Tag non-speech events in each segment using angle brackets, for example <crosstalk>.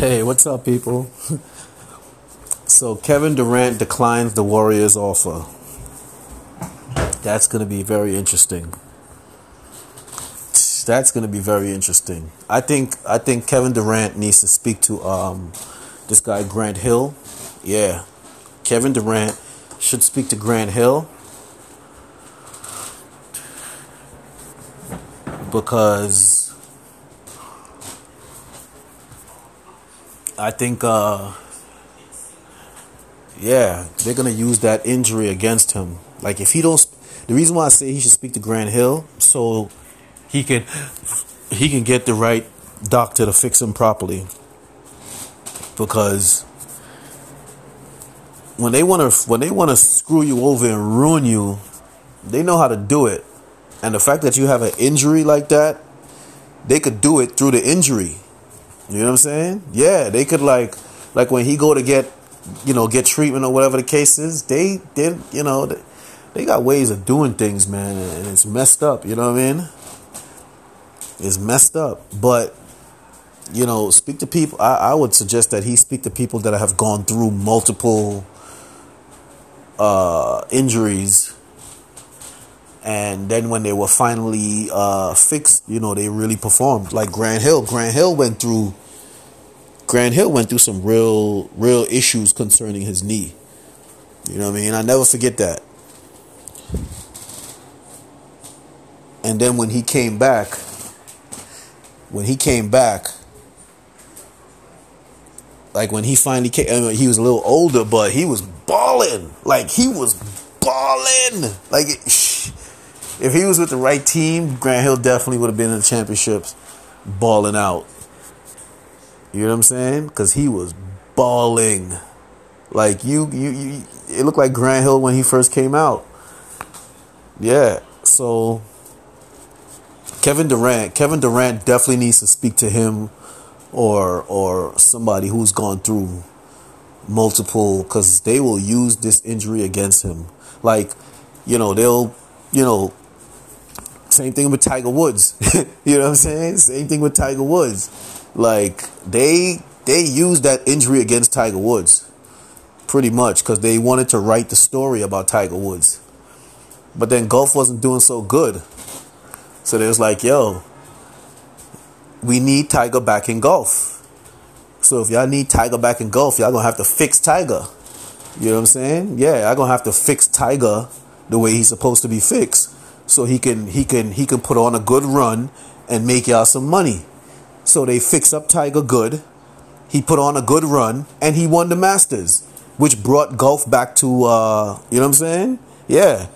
Hey, what's up, people? <laughs> so, Kevin Durant declines the Warriors' offer. That's going to be very interesting. That's going to be very interesting. I think I think Kevin Durant needs to speak to um, this guy Grant Hill. Yeah, Kevin Durant should speak to Grant Hill because I think, uh, yeah, they're gonna use that injury against him. Like if he don't, the reason why I say he should speak to Grant Hill so he can he can get the right doctor to fix him properly. Because when they wanna when they wanna screw you over and ruin you, they know how to do it. And the fact that you have an injury like that, they could do it through the injury. You know what I'm saying? Yeah, they could like like when he go to get you know get treatment or whatever the case is. They did you know they, they got ways of doing things, man, and it's messed up. You know what I mean? It's messed up, but you know, speak to people. I, I would suggest that he speak to people that have gone through multiple uh, injuries and then when they were finally uh, fixed, you know, they really performed. Like Grant Hill, Grant Hill went through. Grant Hill went through some real, real issues concerning his knee. You know what I mean? I never forget that. And then when he came back, when he came back, like when he finally came, I mean, he was a little older, but he was balling. Like he was balling. Like. It, if he was with the right team, Grant Hill definitely would have been in the championships, balling out. You know what I'm saying? Because he was balling. Like you, you, you, it looked like Grant Hill when he first came out. Yeah. So Kevin Durant, Kevin Durant definitely needs to speak to him, or or somebody who's gone through multiple, because they will use this injury against him. Like, you know, they'll, you know, same thing with Tiger Woods. <laughs> you know what I'm saying? Same thing with Tiger Woods. Like they they used that injury against Tiger Woods pretty much because they wanted to write the story about Tiger Woods. But then golf wasn't doing so good. So they was like, yo, we need Tiger back in golf. So if y'all need Tiger back in golf, y'all gonna have to fix Tiger. You know what I'm saying? Yeah, y'all gonna have to fix Tiger the way he's supposed to be fixed so he can he can he can put on a good run and make y'all some money. So they fix up Tiger good. He put on a good run and he won the Masters, which brought golf back to uh, you know what I'm saying? Yeah.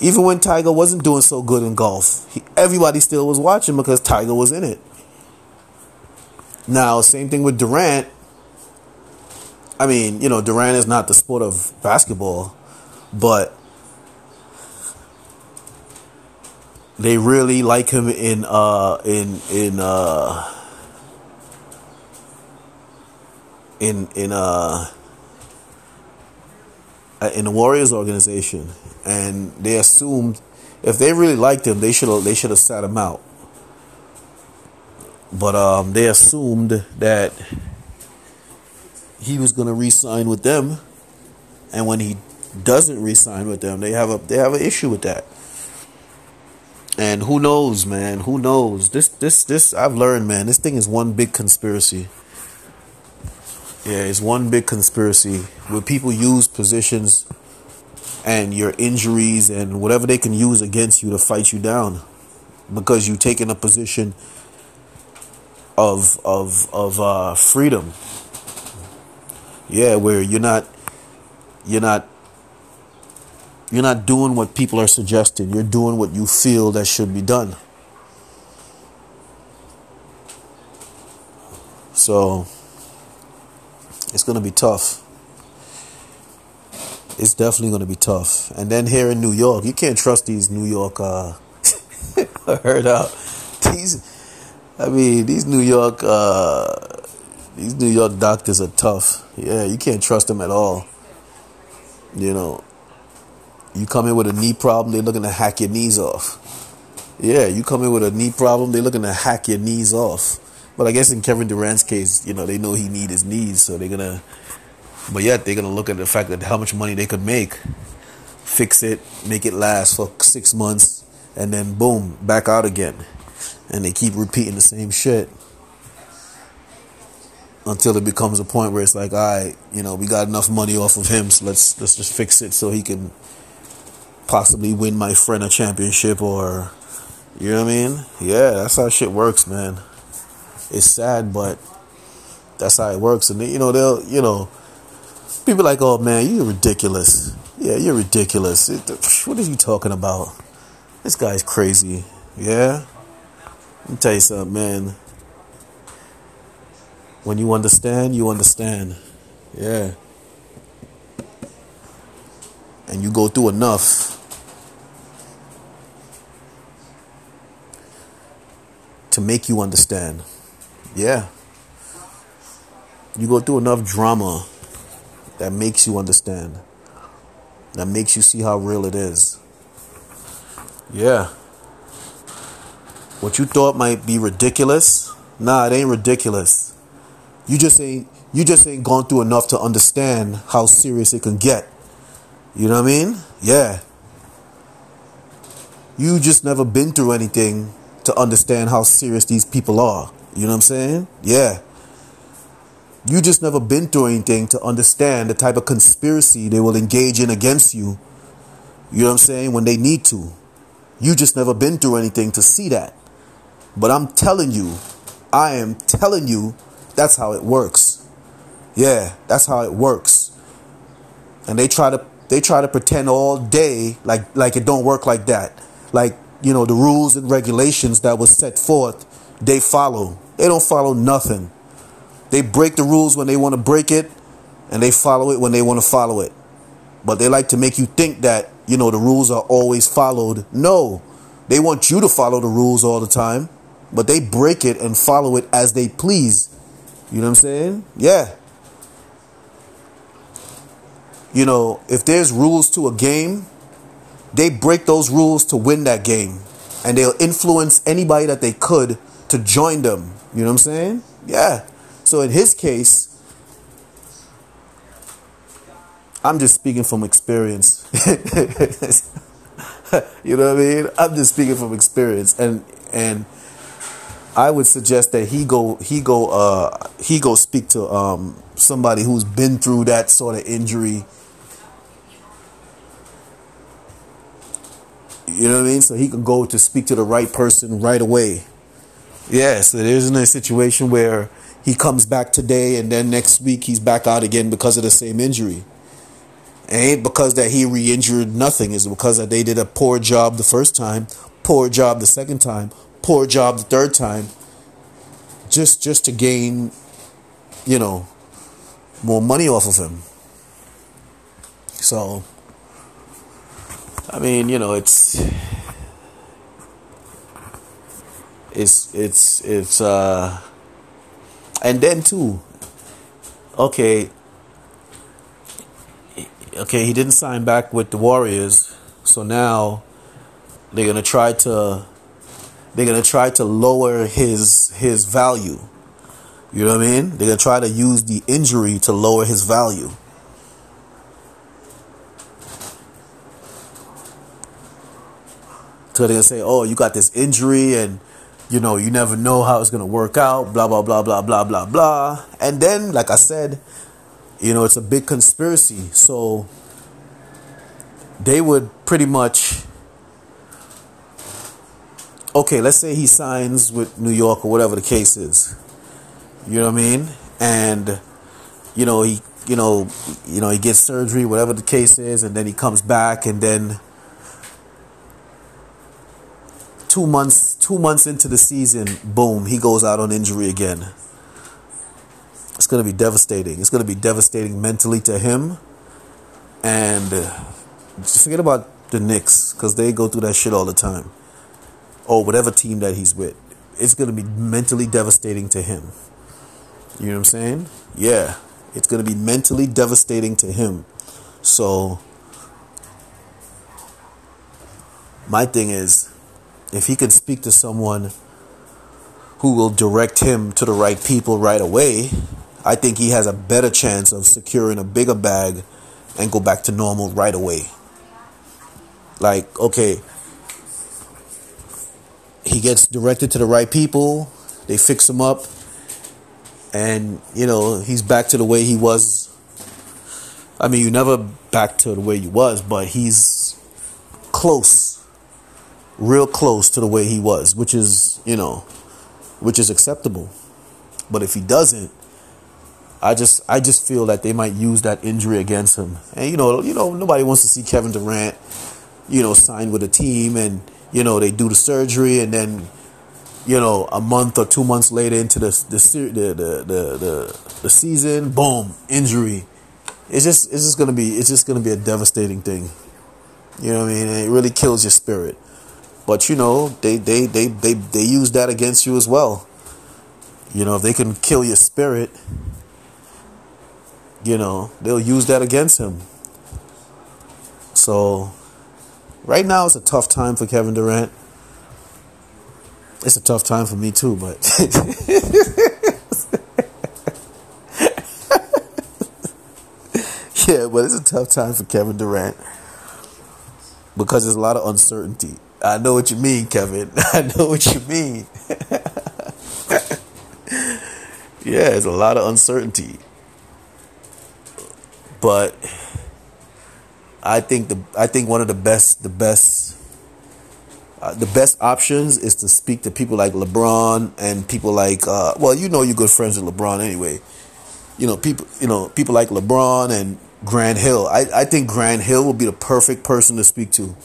Even when Tiger wasn't doing so good in golf, he, everybody still was watching because Tiger was in it. Now, same thing with Durant. I mean, you know, Durant is not the sport of basketball, but they really like him in uh in in uh in in uh in the Warriors organization, and they assumed if they really liked him, they should they should have sat him out. But um, they assumed that he was going to re-sign with them, and when he doesn't re-sign with them, they have a they have an issue with that. And who knows, man? Who knows? This, this, this. I've learned, man. This thing is one big conspiracy. Yeah, it's one big conspiracy where people use positions and your injuries and whatever they can use against you to fight you down because you take in a position of of of uh, freedom. Yeah, where you're not you're not you're not doing what people are suggesting. You're doing what you feel that should be done. So it's going to be tough. It's definitely going to be tough. And then here in New York, you can't trust these New York. Uh, <laughs> heard out these. I mean, these New York. Uh, these New York doctors are tough. Yeah, you can't trust them at all. You know, you come in with a knee problem, they're looking to hack your knees off. Yeah, you come in with a knee problem, they're looking to hack your knees off. But I guess in Kevin Durant's case, you know, they know he need his knees, so they're gonna. But yet they're gonna look at the fact that how much money they could make, fix it, make it last for six months, and then boom, back out again, and they keep repeating the same shit until it becomes a point where it's like, all right, you know, we got enough money off of him, so let's let's just fix it so he can possibly win my friend a championship or you know what I mean? Yeah, that's how shit works, man. It's sad, but that's how it works. And you know, they'll you know, people like, oh man, you're ridiculous. Yeah, you're ridiculous. What are you talking about? This guy's crazy. Yeah. Let me tell you something, man. When you understand, you understand. Yeah. And you go through enough to make you understand. Yeah. You go through enough drama that makes you understand. That makes you see how real it is. Yeah. What you thought might be ridiculous, nah, it ain't ridiculous. You just ain't you just ain't gone through enough to understand how serious it can get. You know what I mean? Yeah. You just never been through anything to understand how serious these people are. You know what I'm saying? Yeah. You just never been through anything to understand the type of conspiracy they will engage in against you. You know what I'm saying? When they need to. You just never been through anything to see that. But I'm telling you, I am telling you, that's how it works. Yeah, that's how it works. And they try to they try to pretend all day like like it don't work like that. Like you know, the rules and regulations that was set forth, they follow. They don't follow nothing. They break the rules when they want to break it, and they follow it when they want to follow it. But they like to make you think that, you know, the rules are always followed. No, they want you to follow the rules all the time, but they break it and follow it as they please. You know what I'm saying? Yeah. You know, if there's rules to a game, they break those rules to win that game. And they'll influence anybody that they could to join them. You know what I'm saying? Yeah. So in his case, I'm just speaking from experience. <laughs> you know what I mean? I'm just speaking from experience and and I would suggest that he go he go uh he go speak to um somebody who's been through that sort of injury You know what I mean? So he can go to speak to the right person right away. Yeah, so there isn't a situation where he comes back today and then next week he's back out again because of the same injury. Ain't because that he re-injured nothing. It's because that they did a poor job the first time, poor job the second time, poor job the third time. Just just to gain, you know, more money off of him. So I mean, you know, it's it's it's it's uh and then too okay okay he didn't sign back with the warriors so now they're gonna try to they're gonna try to lower his his value. You know what i mean? They're gonna try to use the injury to lower his value So gonna say, "Oh, you got this injury, and you know you never know how it's gonna work out." Blah blah blah blah blah blah blah. And then, like I said, you know it's a big conspiracy. So they would pretty much. Okay, let's say he signs with New York or whatever the case is. You know what I mean? And you know he, you know, you know he gets surgery, whatever the case is, and then he comes back, and then two months two months into the season, boom, he goes out on injury again. It's gonna be devastating. It's gonna be devastating mentally to him, and uh, just forget about the Knicks because they go through that shit all the time, or whatever team that he's with. It's gonna be mentally devastating to him. You know what I'm saying? Yeah, it's gonna be mentally devastating to him. So my thing is if he can speak to someone who will direct him to the right people right away, I think he has a better chance of securing a bigger bag and go back to normal right away. Like, okay, he gets directed to the right people, they fix him up, and you know, he's back to the way he was. I mean, you never back to the way you was, but he's close, real close to the way he was, which is, you know, which is acceptable. But if he doesn't, I just I just feel that they might use that injury against him. And you know, you know, nobody wants to see Kevin Durant, you know, sign with a team and you know they do the surgery and then you know a month or two months later into the the the the the, the, season, boom, injury. It's just it's just gonna be it's just gonna be a devastating thing. You know what I mean? And it really kills your spirit. But you know, they they they they they use that against you as well. You know, if they can kill your spirit, you know, they'll use that against him. So, right now it's a tough time for Kevin Durant. It's a tough time for me too, but <laughs> yeah, but it's a tough time for Kevin Durant because there's a lot of uncertainty. I know what you mean, Kevin. <laughs> I know what you mean. <laughs> yeah, it's a lot of uncertainty. But I think the I think one of the best the best uh, the best options is to speak to people like LeBron and people like uh, well you know you're good friends with LeBron anyway. You know people you know people like LeBron and Grant Hill. I, I think Grant Hill will be the perfect person to speak to,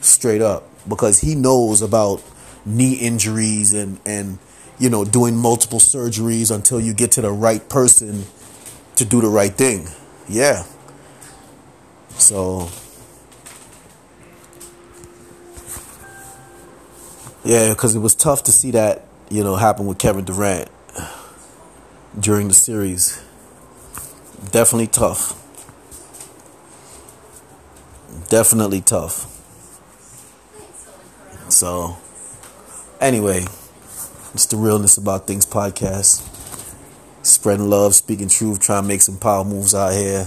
straight up, because he knows about knee injuries and and you know doing multiple surgeries until you get to the right person to do the right thing. Yeah. So yeah, because it was tough to see that you know happen with Kevin Durant during the series. Definitely tough. Definitely tough. So, anyway, it's the Realness About Things podcast. Spreading love, speaking truth, trying to make some power moves out here.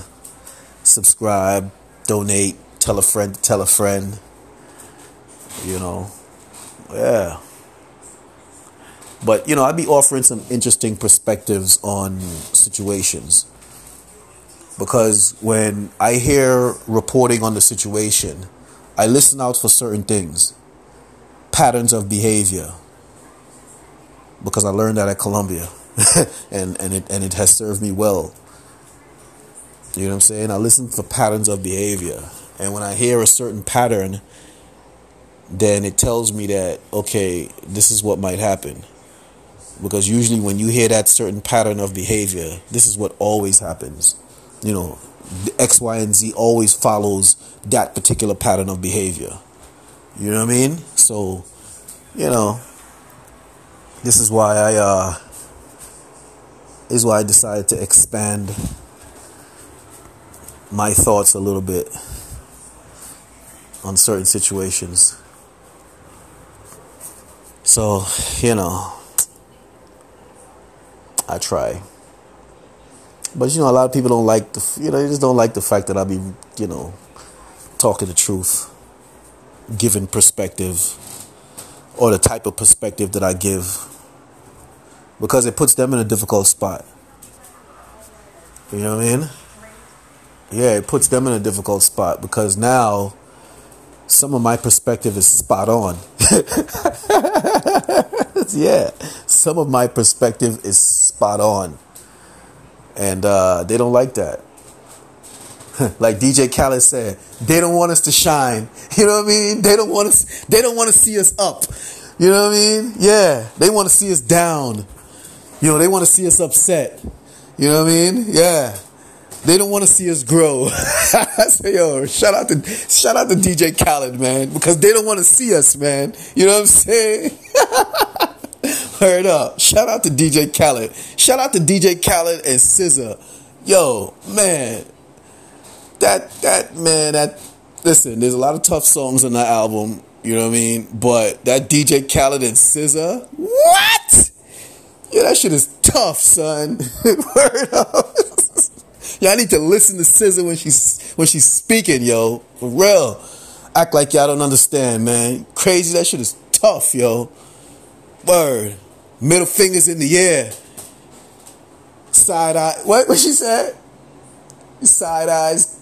Subscribe, donate, tell a friend, tell a friend. You know, yeah. But, you know, I'd be offering some interesting perspectives on situations. Because when I hear reporting on the situation, I listen out for certain things, patterns of behavior. Because I learned that at Columbia. <laughs> and and it and it has served me well. You know what I'm saying? I listen for patterns of behavior, and when I hear a certain pattern, then it tells me that okay, this is what might happen. Because usually when you hear that certain pattern of behavior, this is what always happens. You know, X, Y, and Z always follows that particular pattern of behavior. You know what I mean? So, you know, this is why I uh is why I decided to expand my thoughts a little bit on certain situations. So, you know, I try. But you know, a lot of people don't like the you know, they just don't like the fact that I be, you know, talking the truth, giving perspective or the type of perspective that I give because it puts them in a difficult spot. You know what I mean? Yeah, it puts them in a difficult spot because now some of my perspective is spot on. <laughs> yeah, some of my perspective is spot on. And uh, they don't like that. <laughs> like DJ Khaled said, they don't want us to shine. <laughs> You know what I mean? They don't want us they don't want to see us up. You know what I mean? Yeah, they want to see us down. You know, they want to see us upset. You know what I mean? Yeah. They don't want to see us grow. <laughs> I say, yo, shout out to shout out to DJ Khaled, man, because they don't want to see us, man. You know what I'm saying? Heard up. Shout out to DJ Khaled. Shout out to DJ Khaled and SZA. Yo, man. That that man, that listen, there's a lot of tough songs on that album, you know what I mean? But that DJ Khaled and SZA, what? Yeah, that shit is tough, son. <laughs> Word up. <laughs> y'all need to listen to SZA when she's when she's speaking, yo. For real. Act like y'all don't understand, man. Crazy, that shit is tough, yo. Word. Middle fingers in the air. Side eye. What? What she said? Side eyes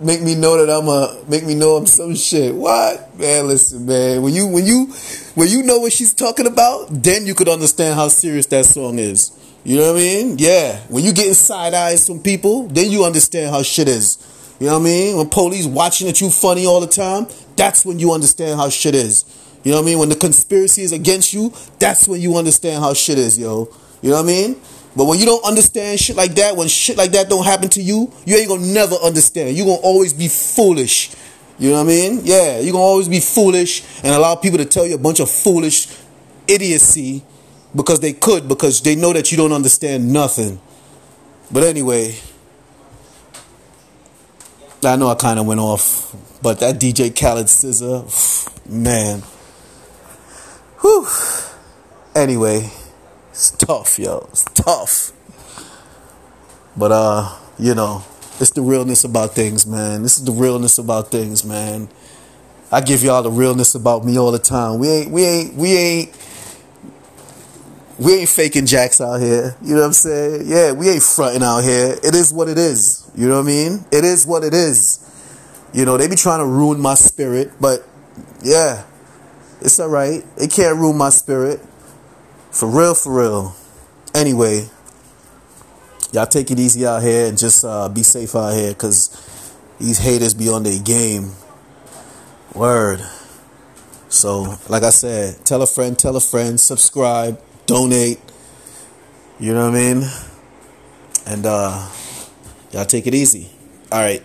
make me know that I'm a make me know I'm some shit. What? Man, listen, man. When you when you when you know what she's talking about, then you could understand how serious that song is. You know what I mean? Yeah. When you getting side eyes from people, then you understand how shit is. You know what I mean? When police watching at you funny all the time, that's when you understand how shit is. You know what I mean? When the conspiracy is against you, that's when you understand how shit is, yo. You know what I mean? But when you don't understand shit like that, when shit like that don't happen to you, you ain't gonna never understand. you gonna always be foolish. You know what I mean? Yeah, you're gonna always be foolish and allow people to tell you a bunch of foolish idiocy because they could, because they know that you don't understand nothing. But anyway, I know I kind of went off, but that DJ Khaled SZA, man. Whew. Anyway. It's tough, yo. It's tough. But uh, you know, it's the realness about things, man. This is the realness about things, man. I give y'all the realness about me all the time. We ain't we ain't we ain't we ain't faking jacks out here. You know what I'm saying? Yeah, we ain't fronting out here. It is what it is. You know what I mean? It is what it is. You know, they be trying to ruin my spirit, but yeah, it's all right. It can't ruin my spirit. For real, for real. Anyway, y'all take it easy out here and just uh, be safe out here because these haters be on their game. Word. So, like I said, tell a friend, tell a friend, subscribe, donate. You know what I mean? And uh, y'all take it easy. All right.